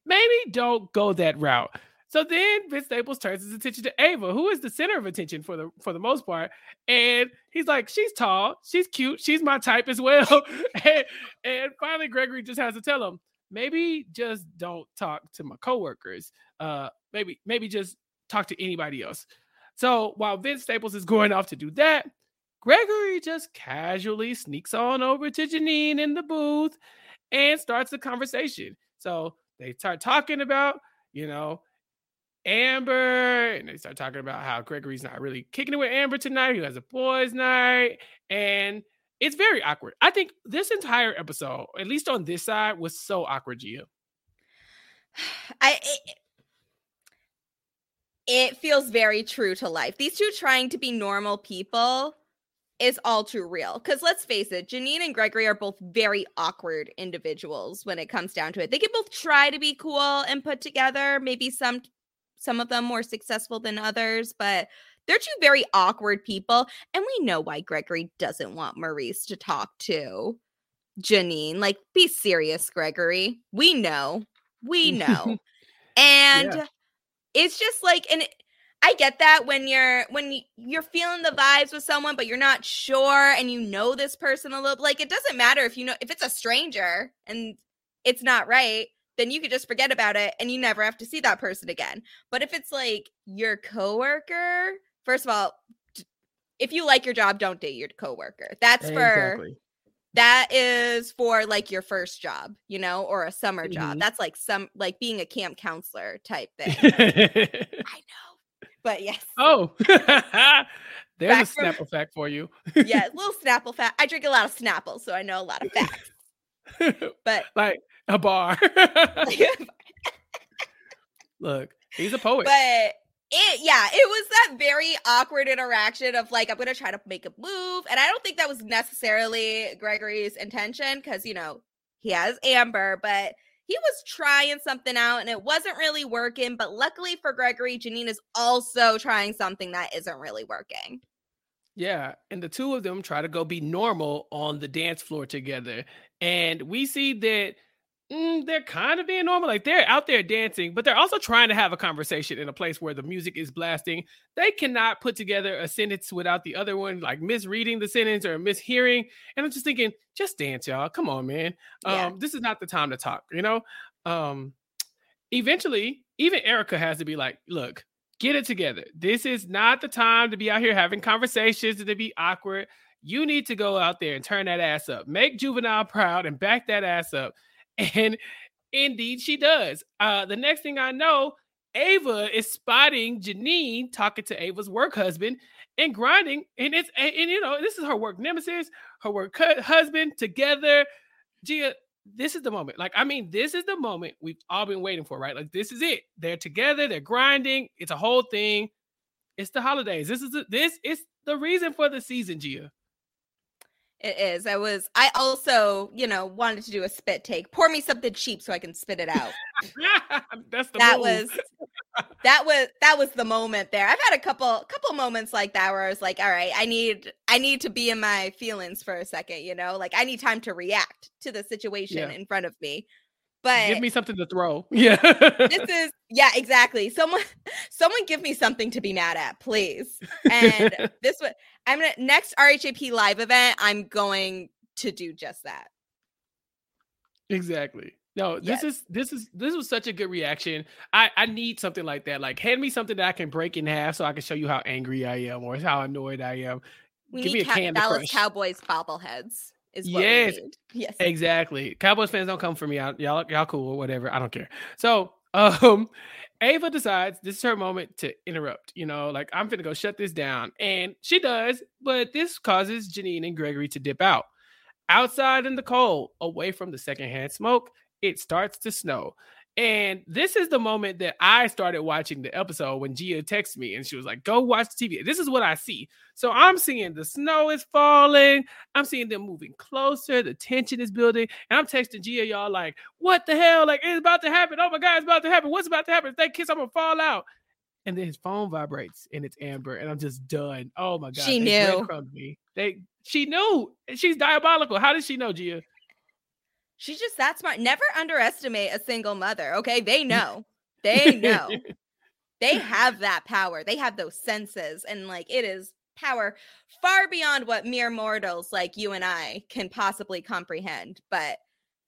maybe don't go that route. So then Vince Staples turns his attention to Ava, who is the center of attention for the for the most part. And he's like, she's tall, she's cute, she's my type as well. and, and finally, Gregory just has to tell him, maybe just don't talk to my coworkers. Uh, maybe maybe just talk to anybody else. So while Vince Staples is going off to do that, Gregory just casually sneaks on over to Janine in the booth and starts the conversation. So they start talking about, you know, Amber, and they start talking about how Gregory's not really kicking it with Amber tonight. He has a boys' night, and it's very awkward. I think this entire episode, at least on this side, was so awkward, Gia. I it, it feels very true to life. These two trying to be normal people is all too real. Because let's face it, Janine and Gregory are both very awkward individuals when it comes down to it. They can both try to be cool and put together. Maybe some some of them more successful than others, but they're two very awkward people. And we know why Gregory doesn't want Maurice to talk to Janine. Like, be serious, Gregory. We know. We know. and Yeah. it's just like and it, I get that when you're when you're feeling the vibes with someone but you're not sure and you know this person a little like it doesn't matter if you know if it's a stranger and it's not right then you could just forget about it and you never have to see that person again. But if it's like your coworker, first of all, if you like your job, don't date your coworker. That's for Exactly. that is for like your first job, you know, or a summer job. Mhm. That's like some like being a camp counselor type thing. I know. But yes. oh, there's Back a from- Snapple fact for you. yeah, little Snapple fact. I drink a lot of Snapple, so I know a lot of facts. But like a bar. Look, he's a poet. but it yeah, it was that very awkward interaction of like I'm gonna try to make a move, and I don't think that was necessarily Gregory's intention because you know he has Amber, but he was trying something out and it wasn't really working. But luckily for Gregory, Janine is also trying something that isn't really working. Yeah, and the two of them try to go be normal on the dance floor together, and we see that mm, they're kind of being normal, like they're out there dancing, but they're also trying to have a conversation in a place where the music is blasting. They cannot put together a sentence without the other one like misreading the sentence or mishearing. And I'm just thinking, just dance, y'all. Come on, man. Um, this is not the time to talk, you know. Um, eventually, even Erica has to be like, look, get it together. This is not the time to be out here having conversations and to be awkward. You need to go out there and turn that ass up. Make Juvenile proud and back that ass up. And indeed, she does. Uh, the next thing I know, Ava is spotting Janine talking to Ava's work husband and grinding. And it's, and, and, you know, this is her work nemesis, her work hu- husband together. Gia, this is the moment. Like, I mean, this is the moment we've all been waiting for, right? Like, this is it. They're together, they're grinding. It's a whole thing. It's the holidays. This is the, this is the reason for the season, Gia. It is. I was. I also, you know, wanted to do a spit take. Pour me something cheap so I can spit it out. That's the that move. was that was that was the moment there. I've had a couple couple moments like that where I was like, all right, I need I need to be in my feelings for a second, you know? Like I need time to react to the situation Yeah. in front of me. But Give me something to throw. Yeah. this is yeah, exactly. Someone someone give me something to be mad at, please. And this was I'm gonna next RHAP live event, I'm going to do just that. Exactly. No, this Yes. is this is this was such a good reaction. I I need something like that. Like hand me something that I can break in half so I can show you how angry I am or how annoyed I am. We Give me need a Ca- Dallas Crush. Cowboys bobbleheads. Is what Yes. Yes. Exactly. Cowboys fans don't come for me. I- Y'all y'all cool or whatever. I don't care. So um Ava decides this is her moment to interrupt. You know, like I'm gonna go shut this down. And she does, but this causes Janine and Gregory to dip out. Outside in the cold, away from the secondhand smoke, it starts to snow. And this is the moment that I started watching the episode when Gia texted me and she was like, Go watch the TV. This is what I see. So I'm seeing the snow is falling. I'm seeing them moving closer. The tension is building. And I'm texting Gia, y'all, like, What the hell? Like, it's about to happen. Oh my God, it's about to happen. What's about to happen? If they kiss, I'm going to fall out. And then his phone vibrates and it's Amber. And I'm just done. Oh my God. She they knew. Me. They, she knew. She's diabolical. How did she know, Gia? She's just that smart. Never underestimate a single mother. Okay. They know. They know. they have that power. They have those senses. And like it is power far beyond what mere mortals like you and I can possibly comprehend. But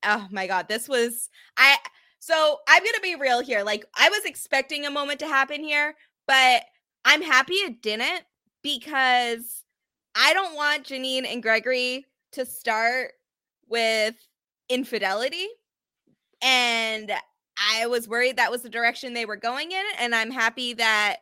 oh my God, this was I so I'm gonna be real here. Like I was expecting a moment to happen here, but I'm happy it didn't because I don't want Janine and Gregory to start with infidelity. And I was worried that was the direction they were going in. And I'm happy that,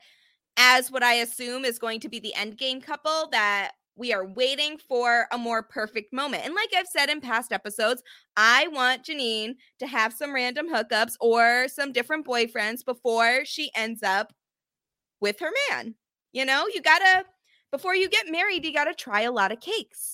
as what I assume is going to be the end game couple, that we are waiting for a more perfect moment. And like I've said in past episodes, I want Janine to have some random hookups or some different boyfriends before she ends up with her man. You know, you gotta, before you get married, you gotta try a lot of cakes.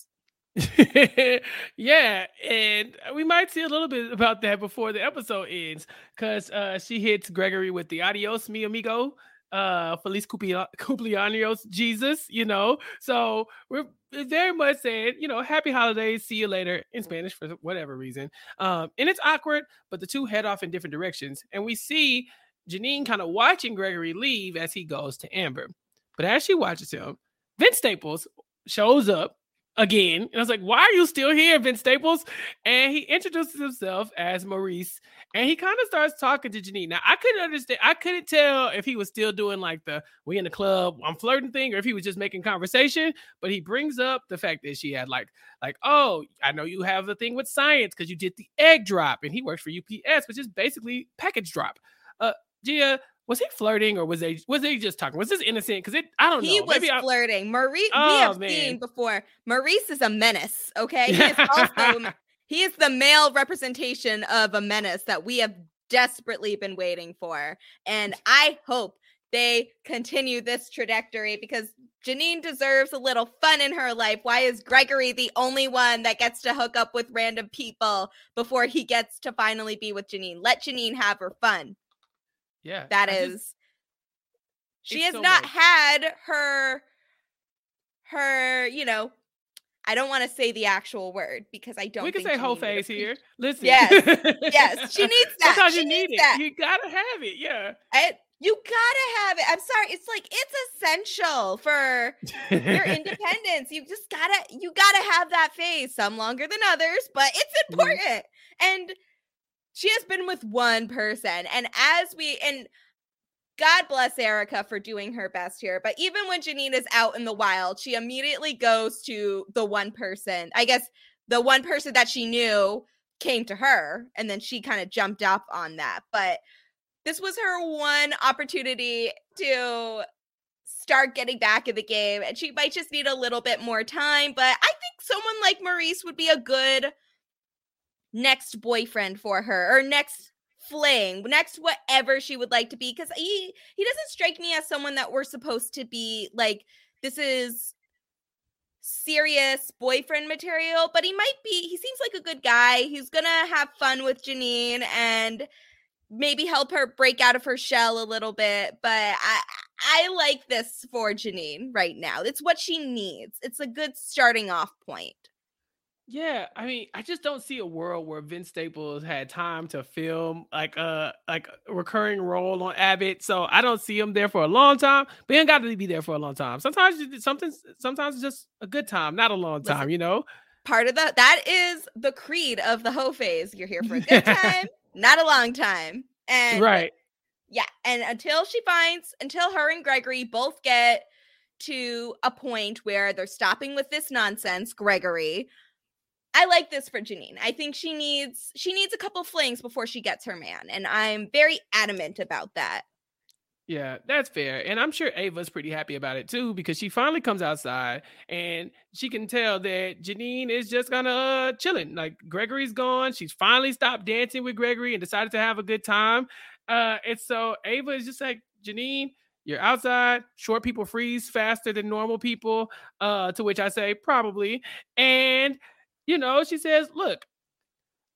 yeah, and we might see a little bit about that before the episode ends, because uh, she hits Gregory with the "Adios, mi amigo," uh, "Feliz cumpleaños, Jesus." You know, so we're very much saying, you know, "Happy holidays, see you later" in Spanish for whatever reason. Um, and it's awkward, but the two head off in different directions, and we see Janine kind of watching Gregory leave as he goes to Amber. But as she watches him, Vince Staples shows up again. And I was like, why are you still here, Vince Staples? And he introduces himself as Maurice. And he kind of starts talking to Janine. Now, I couldn't understand, I couldn't tell if he was still doing like the we in the club, I'm flirting thing, or if he was just making conversation. But he brings up the fact that she had like, like, oh, I know you have the thing with science because you did the egg drop, and he works for UPS, which is basically package drop. Uh Gia, was he flirting or was they was they just talking? Was this innocent? Because it I don't he know. He was I, flirting. Maurice, we Oh, have man. seen before. Maurice is a menace. Okay, he is also he is the male representation of a menace that we have desperately been waiting for, and I hope they continue this trajectory because Janine deserves a little fun in her life. Why is Gregory the only one that gets to hook up with random people before he gets to finally be with Janine? Let Janine have her fun. Yeah, That I is, just- she has so not had her her you know i don't want to say the actual word because i don't we can say whole phase here. Listen, Yes, yes, she needs that. Sometimes She you need it. that. You gotta have it. Yeah. I, you gotta have it i'm sorry it's like it's essential for your independence you just gotta you gotta have that phase some longer than others but it's Mhm. important and she has been with one person and as we and god bless erica for doing her best here but even when janine is out in the wild she immediately goes to the one person i guess the one person that she knew came to her and then she kind of jumped up on that but this was her one opportunity to start getting back in the game and she might just need a little bit more time but i think someone like maurice would be a good next boyfriend for her or next fling next whatever she would like to be because he he doesn't strike me as someone that we're supposed to be like this is serious boyfriend material but he might be he seems like a good guy he's gonna have fun with janine and maybe help her break out of her shell a little bit but i i like this for janine right now it's what she needs it's a good starting off point Yeah, I mean, I just don't see a world where Vince Staples had time to film like a like a recurring role on Abbott. So I don't see him there for a long time. But he ain't got to be there for a long time. Sometimes you- something sometimes it's just a good time, not a long time, Listen. you know? part of the that is the creed of the hoe phase. You're here for a good time, not a long time. And right. yeah, and until she finds until her and Gregory both get to a point where they're stopping with this nonsense, Gregory. I like this for Janine. I think she needs she needs a couple flings before she gets her man, and I'm very adamant about that. Yeah, that's fair. And I'm sure Ava's pretty happy about it too because she finally comes outside and she can tell that Janine is just kind of uh, chilling. Like Gregory's gone. She's finally stopped dancing with Gregory and decided to have a good time. Uh, and so Ava is just like, Janine, you're outside. Short people freeze faster than normal people. Uh, to which I say, probably. And, you know, she says, look,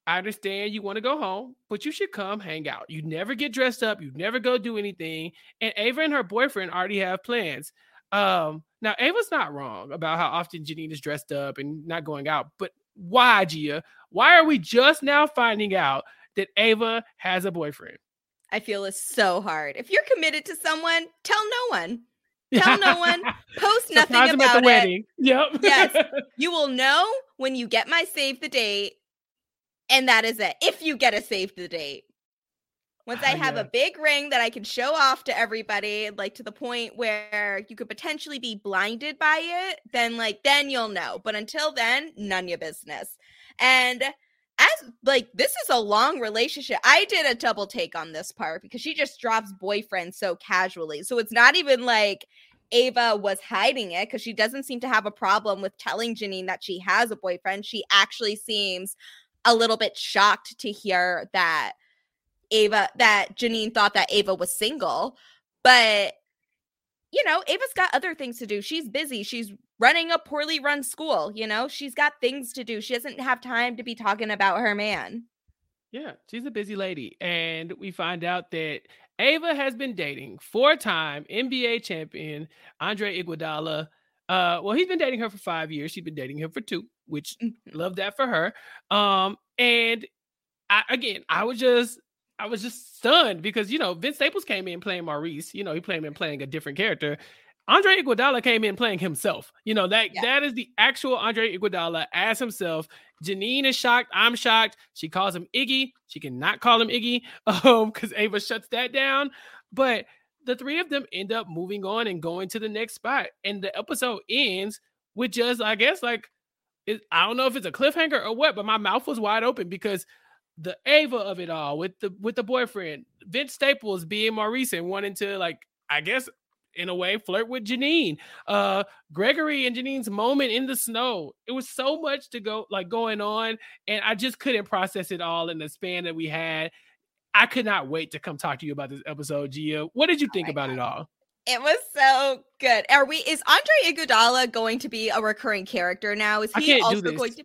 I understand you want to go home, but you should come hang out. You never get dressed up, you never go do anything. And Ava and her boyfriend already have plans. Um, now Ava's not wrong about how often Janine is dressed up and not going out, but why, Gia? Why are we just now finding out that Ava has a boyfriend? I feel is so hard. If you're committed to someone, tell no one. Tell no one. Post nothing Surprise about the it. wedding. Yep. Yes. You will know when you get my save the date, and that is it. If you get a save the date. Once I Ah, have yeah. a big ring that I can show off to everybody, like to the point where you could potentially be blinded by it, then like then you'll know. But until then, none of your business. And as like this is a long relationship. I did a double take on this part because she just drops boyfriend so casually. So it's not even like Ava was hiding it because she doesn't seem to have a problem with telling Janine that she has a boyfriend. She actually seems a little bit shocked to hear that Ava that Janine thought that Ava was single, but you know, Ava's got other things to do. She's busy. She's running a poorly run school, you know? She's got things to do. She doesn't have time to be talking about her man. Yeah, she's a busy lady. And we find out that Ava has been dating four-time NBA champion Andre Iguodala. Uh, well, he's been dating her for five years. She's been dating him for two, which Mhm. love that for her. Um, and I, again, I was just I was just stunned because you know Vince Staples came in playing Maurice. You know, he played in playing a different character. Andre Iguodala came in playing himself. You know that Yeah. that is the actual Andre Iguodala as himself. Janine is shocked. I'm shocked. She calls him Iggy. She cannot call him Iggy um because Ava shuts that down. But the three of them end up moving on and going to the next spot, and the episode ends with just I guess like it, I don't know if it's a cliffhanger or what, but my mouth was wide open because the Ava of it all with the with the boyfriend, Vince Staples being Maurice and wanting to like, I guess in a way flirt with Janine. Uh Gregory and Janine's moment in the snow. It was so much to go like going on, and I just couldn't process it all in the span that we had. I could not wait to come talk to you about this episode, Gia. What did you think my about it all? It was so good. Are we is Andre Iguodala going to be a recurring character now? Is he also going to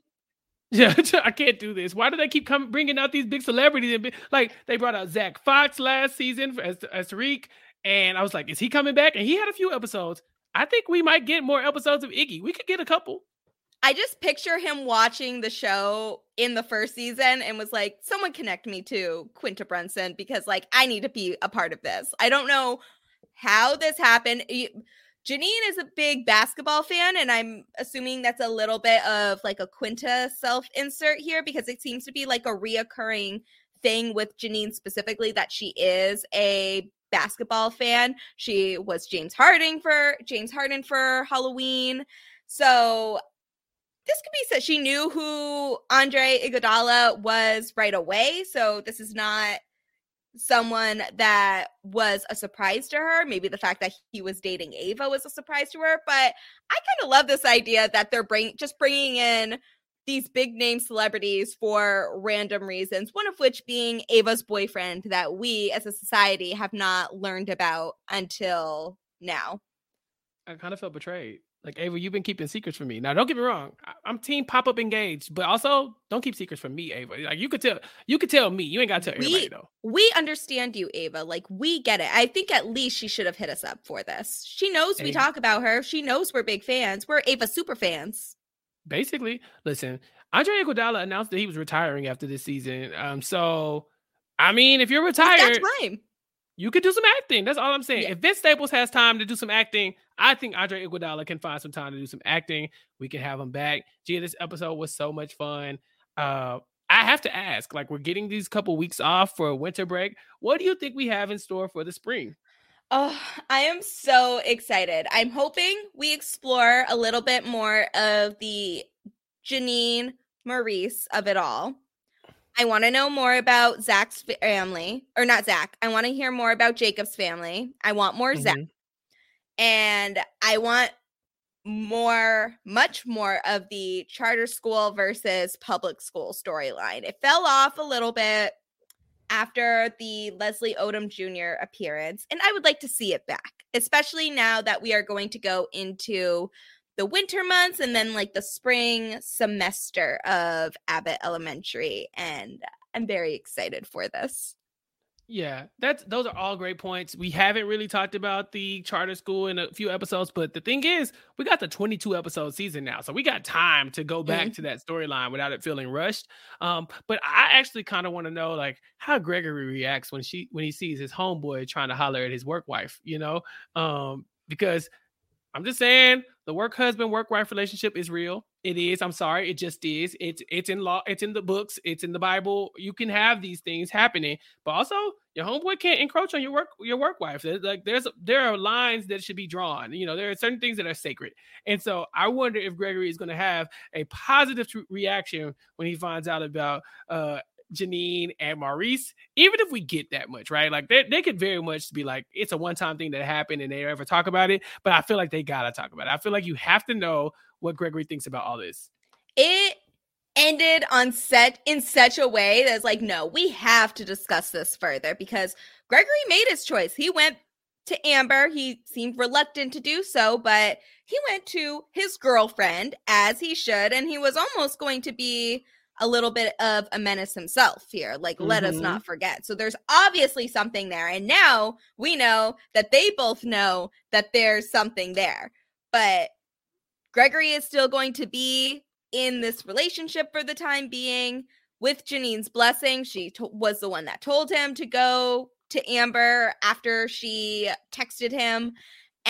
Yeah, I can't do this. Why do they keep coming bringing out these big celebrities? And be, like they brought out Zach Fox last season as as Tariq, and I was like, is he coming back? And he had a few episodes. I think we might get more episodes of Iggy. We could get a couple. I just picture him watching the show in the first season and was like, someone connect me to Quinta Brunson because like I need to be a part of this. I don't know how this happened. Janine is a big basketball fan, and I'm assuming that's a little bit of like a Quinta self insert here because it seems to be like a reoccurring thing with Janine specifically that she is a basketball fan. She was James Harding for James Harden for Halloween. So this could be said she knew who Andre Iguodala was right away. So this is not someone that was a surprise to her. Maybe the fact that he was dating Ava was a surprise to her. But I kind of love this idea that they're bring just bringing in these big name celebrities for random reasons. One of which being Ava's boyfriend that we as a society have not learned about until now. I kind of felt betrayed. Like Ava, you've been keeping secrets from me. Now, don't get me wrong. I'm team pop up engaged, but also don't keep secrets from me, Ava. Like you could tell, you could tell me. You ain't got to tell everybody We- though. We understand you, Ava. Like, we get it. I think at least she should have hit us up for this. She knows we talk about her. She knows we're big fans. We're Ava super fans. Basically, listen, Andre Iguodala announced that he was retiring after this season. Um, so I mean, if you're retired, you could do some acting. That's all I'm saying. Yeah. If Vince Staples has time to do some acting, I think Andre Iguodala can find some time to do some acting. We can have him back. Gee, this episode was so much fun. Uh, I have to ask, like, we're getting these couple weeks off for a winter break. What do you think we have in store for the spring? Oh, I am so excited. I'm hoping we explore a little bit more of the Janine Maurice of it all. I want to know more about Zach's family, or not Zach. I want to hear more about Jacob's family. I want more mm-hmm. Zach. And I want more, much more of the charter school versus public school storyline. It fell off a little bit after the Leslie Odom Jr. appearance, and I would like to see it back, especially now that we are going to go into the winter months and then like the spring semester of Abbott Elementary. And I'm very excited for this. Yeah, that's those are all great points. We haven't really talked about the charter school in a few episodes, but the thing is, we got the 22 episode season now, so we got time to go back mm-hmm. to that storyline without it feeling rushed. Um, but I actually kind of want to know like how Gregory reacts when she when he sees his homeboy trying to holler at his work wife, you know, um, because I'm just saying the work husband work wife relationship is real. It is. I'm sorry. It just is. It's it's in law. It's in the books. It's in the Bible. You can have these things happening, but also your homeboy can't encroach on your work your work wife. There's like there's there are lines that should be drawn. You know there are certain things that are sacred, and so I wonder if Gregory is going to have a positive reaction when he finds out about uh Janine and Maurice, even if we get that much, right? Like they, they could very much be like, it's a one time thing that happened and they ever talk about it. But I feel like they gotta talk about it. I feel like you have to know what Gregory thinks about all this. It ended on set in such a way that's like, no, we have to discuss this further because Gregory made his choice. He went to Amber. He seemed reluctant to do so, but he went to his girlfriend as he should, and he was almost going to be a little bit of a menace himself here. Like, mm-hmm. let us mm-hmm. not forget. So there's obviously something there. And now we know that they both know that there's something there. But Gregory is still going to be in this relationship for the time being with Janine's blessing. She to- was the one that told him to go to Amber after she texted him.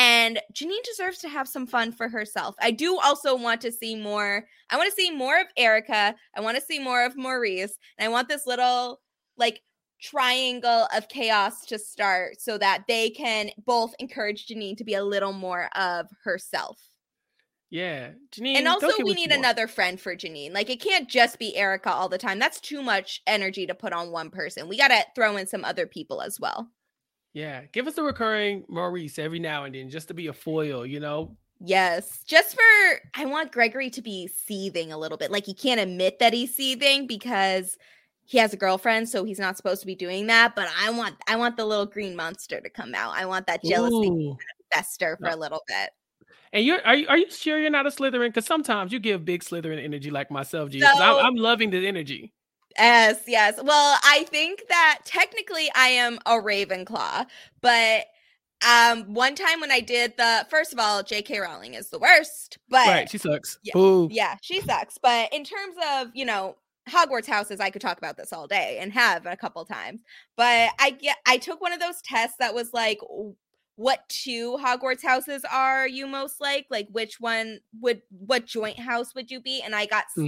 And Janine deserves to have some fun for herself. I do also want to see more. I want to see more of Erica. I want to see more of Maurice. And I want this little, like, triangle of chaos to start so that they can both encourage Janine to be a little more of herself. Yeah, Janine. And also, we need another friend for Janine. Like, it can't just be Erica all the time. That's too much energy to put on one person. We got to throw in some other people as well. Yeah, give us a recurring Maurice every now and then just to be a foil, you know? Yes, just for I want Gregory to be seething a little bit. Like he can't admit that he's seething because he has a girlfriend, so he's not supposed to be doing that. But I want I want the little green monster to come out. I want that jealousy fester for no. a little bit. And you're are you, are you sure you're not a Slytherin? Because sometimes you give big Slytherin energy like myself, G. So, I'm, I'm loving the energy. Yes, yes. Well, I think that technically I am a Ravenclaw, but um one time when I did the first of all, J.K. Rowling is the worst, but right, she sucks. Yeah, Boo. yeah, she sucks. But in terms of you know Hogwarts houses, I could talk about this all day and have a couple times. But I get I took one of those tests that was like what two Hogwarts houses are you most like? Like which one would what joint house would you be? And I got mm-hmm.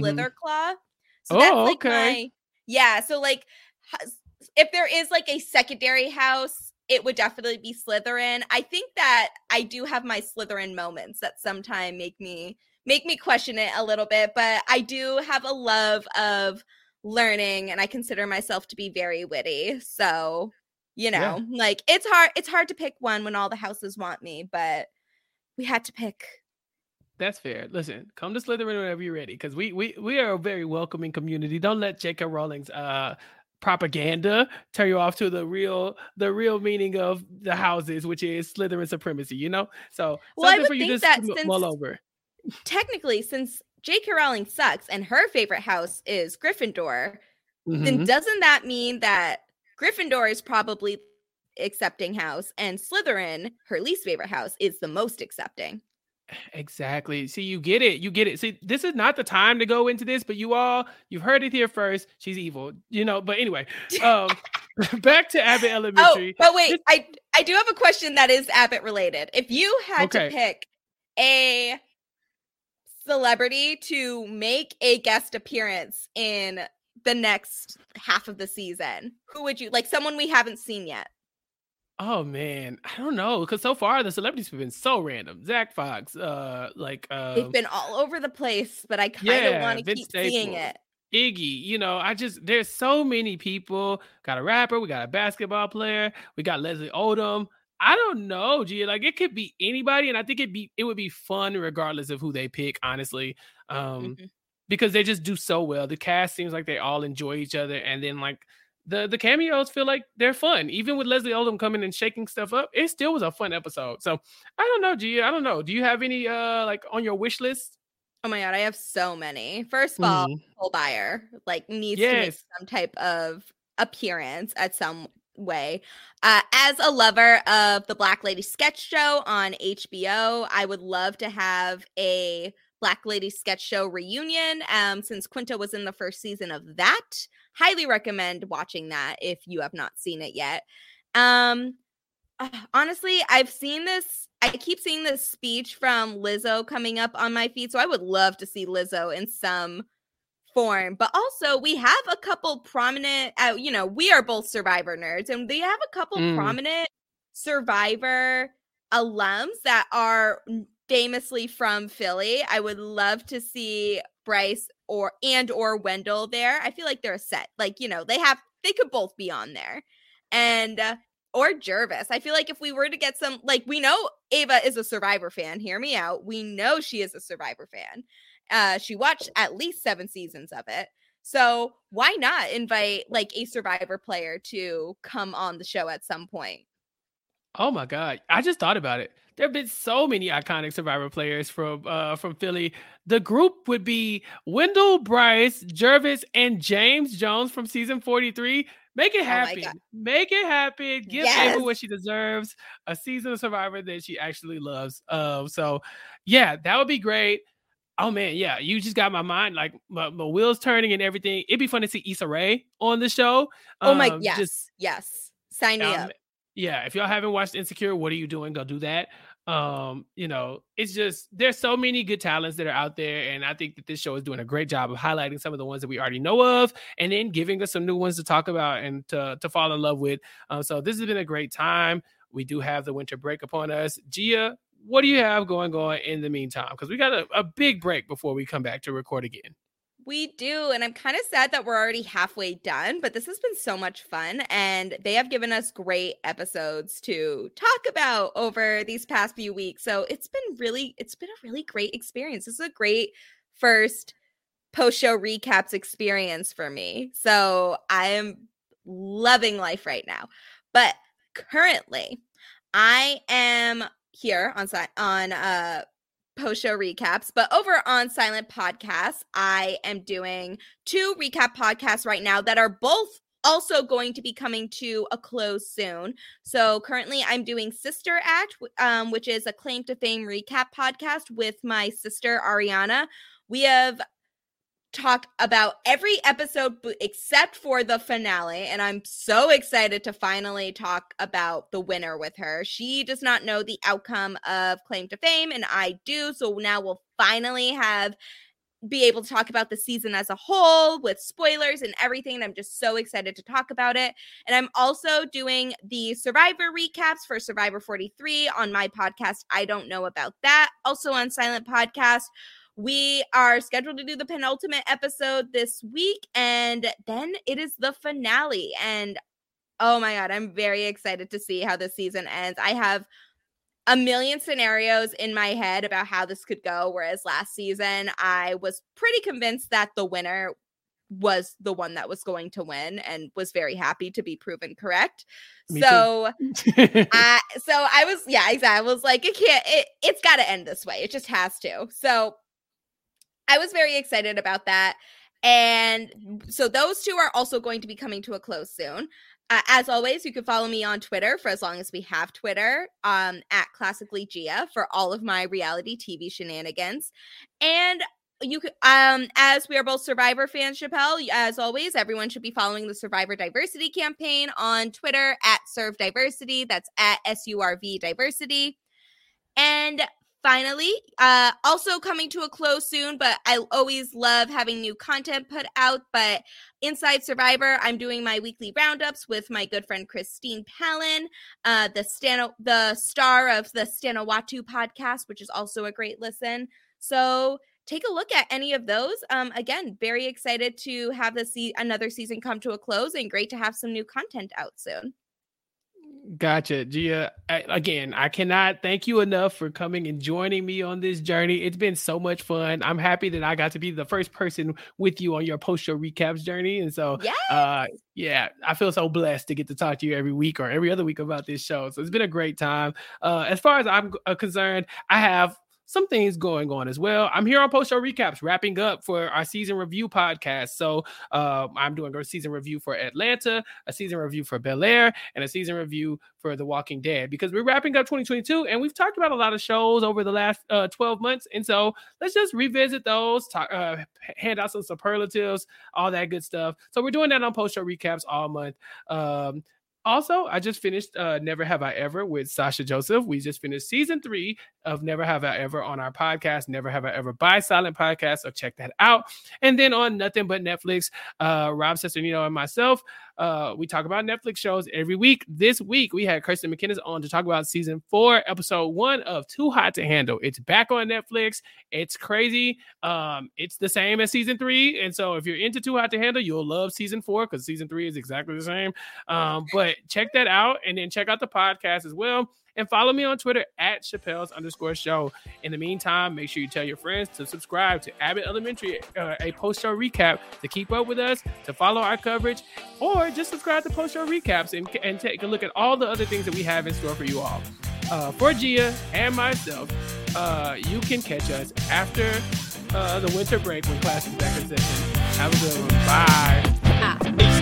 So oh, that's like okay. my yeah. So like if there is like a secondary house, it would definitely be Slytherin. I think that I do have my Slytherin moments that sometimes make me make me question it a little bit, but I do have a love of learning and I consider myself to be very witty. So, you know, yeah. like it's hard it's hard to pick one when all the houses want me, but we had to pick that's fair. Listen, come to Slytherin whenever you're ready, because we we we are a very welcoming community. Don't let J.K. Rowling's uh propaganda turn you off to the real the real meaning of the houses, which is Slytherin supremacy. You know, so well, I would for you think that since, mull over. Technically, since J.K. Rowling sucks and her favorite house is Gryffindor, mm-hmm. then doesn't that mean that Gryffindor is probably accepting house and Slytherin, her least favorite house, is the most accepting? Exactly. See, you get it. You get it. See, this is not the time to go into this, but you all, you've heard it here first. She's evil, you know. But anyway, um, back to Abbott Elementary. Oh, but wait, I I do have a question that is Abbott related. If you had Okay. to pick a celebrity to make a guest appearance in the next half of the season, who would you like? Someone we haven't seen yet. Oh man, I don't know because so far the celebrities have been so random. Zach Fox, uh, like uh, They've um, been all over the place, but I kind of yeah, want to keep seeing it. Iggy. You know, I just there's so many people. Got a rapper, we got a basketball player, we got Leslie Odom. I don't know, Gia. Like it could be anybody, and I think it'd be it would be fun regardless of who they pick. Honestly, um, Mhm. because they just do so well. The cast seems like they all enjoy each other, and then like the the cameos feel like they're fun. Even with Leslie Odom coming and shaking stuff up, it still was a fun episode. So I don't know, Gia. I don't know. Do you have any uh like on your wish list? Oh my god, I have so many. First of all, Mhm. Nicole Byer like needs to make some type of appearance at some way. Uh, as a lover of the Black Lady sketch show on HBO, I would love to have a Black Lady sketch show reunion. Um, since Quinta was in the first season of that, highly recommend watching that if you have not seen it yet. Um, uh, honestly, I've seen this. I keep seeing this speech from Lizzo coming up on my feed, so I would love to see Lizzo in some form. But also, we have a couple prominent. Uh, you know, we are both Survivor nerds, and they have a couple Mm. prominent Survivor alums that are famously from Philly. I would love to see Bryce or and or Wendell there. I feel like they're a set. Like you know, they have they could both be on there, and. Uh, or Jervis. I feel like if we were to get some, like, we know Ava is a Survivor fan. Hear me out. We know she is a Survivor fan. Uh, she watched at least seven seasons of it. So why not invite like a Survivor player to come on the show at some point? Oh my god! I just thought about it. There have been so many iconic Survivor players from uh from Philly. The group would be Wendell, Bryce, Jervis, and James Jones from season forty three. Make it Oh happen. God. Make it happen. Give Yes. Ava what she deserves. A season of Survivor that she actually loves. Um, so yeah, that would be great. Oh man, yeah, you just got my mind like my, my wheels turning and everything. It'd be fun to see Issa Rae on the show. Oh my, Um, yes, just yes. Sign me um, up. Yeah, if y'all haven't watched Insecure, what are you doing? Go do that. Um, you know, it's just there's so many good talents that are out there, and I think that this show is doing a great job of highlighting some of the ones that we already know of, and then giving us some new ones to talk about and to to fall in love with. Um, so this has been a great time. We do have the winter break upon us. Gia, what do you have going on in the meantime? Because we got a, a big break before we come back to record again. We do. And I'm kind of sad that we're already halfway done, but this has been so much fun. And they have given us great episodes to talk about over these past few weeks. So it's been really, it's been a really great experience. This is a great first post show recaps experience for me. So I am loving life right now. But currently, I am here on on uh post show recaps, but over on Silent Podcasts, I am doing two recap podcasts right now that are both also going to be coming to a close soon. So currently I'm doing Sister Act, um, which is a claim to fame recap podcast with my sister Ariana. We have talked about every episode except for the finale and i'm so excited to finally talk about the winner with her. She does not know the outcome of claim to fame and i do so now we'll finally have be able to talk about the season as a whole with spoilers and everything and i'm just so excited to talk about it. And i'm also doing the survivor recaps for survivor 43 on my podcast i don't know about that also on silent podcast we are scheduled to do the penultimate episode this week, and then it is the finale. And oh my God, I'm very excited to see how this season ends. I have a million scenarios in my head about how this could go. Whereas last season, I was pretty convinced that the winner was the one that was going to win and was very happy to be proven correct. Me so I so I was yeah, exactly. I was like, it can't it it's gotta end this way. It just has to. So I was very excited about that. And so those two are also going to be coming to a close soon. Uh, as always, you can follow me on Twitter for as long as we have Twitter um, at Classically Gia for all of my reality TV shenanigans. And you could um as we are both survivor fans chappell as always everyone should be following the survivor diversity campaign on twitter at serve diversity that's at surv diversity and finally uh also coming to a close soon but i always love having new content put out but inside survivor i'm doing my weekly roundups with my good friend christine palin uh the Stano- the star of the stanowatu podcast which is also a great listen. So take a look at any of those. Um again very excited to have this se- another season come to a close and great to have some new content out soon Gotcha, Gia. I, again, I cannot thank you enough for coming and joining me on this journey. It's been so much fun. I'm happy that I got to be the first person with you on your post show recaps journey. And so, yeah, uh, yeah, I feel so blessed to get to talk to you every week or every other week about this show. So it's been a great time. Uh, as far as I'm uh, concerned, I have some things going on as well. I'm here on post show recaps, wrapping up for our season review podcast. So uh, I'm doing a season review for Atlanta, a season review for Bel Air, and a season review for The Walking Dead because we're wrapping up 2022 and we've talked about a lot of shows over the last uh, 12 months. And so let's just revisit those, talk, uh, hand out some superlatives, all that good stuff. So we're doing that on post show recaps all month. Um, also, I just finished uh, Never Have I Ever with Sasha Joseph. We just finished season three of Never Have I Ever on our podcast, Never Have I Ever by Silent Podcast. So check that out. And then on Nothing But Netflix, uh, Rob Cesternino and myself, uh, we talk about Netflix shows every week. This week, we had Kirsten McKinnis on to talk about season four, episode one of Too Hot to Handle. It's back on Netflix. It's crazy. Um, it's the same as season three. And so if you're into Too Hot to Handle, you'll love season four because season three is exactly the same. Um, but check that out and then check out the podcast as well. And follow me on Twitter at Chappell's underscore show. In the meantime, make sure you tell your friends to subscribe to Abbott Elementary, uh, a post show recap to keep up with us, to follow our coverage, or just subscribe to post show recaps and, and take a look at all the other things that we have in store for you all. Uh, for Gia and myself, uh, you can catch us after uh, the winter break when class is back in session. Have a good one. Bye.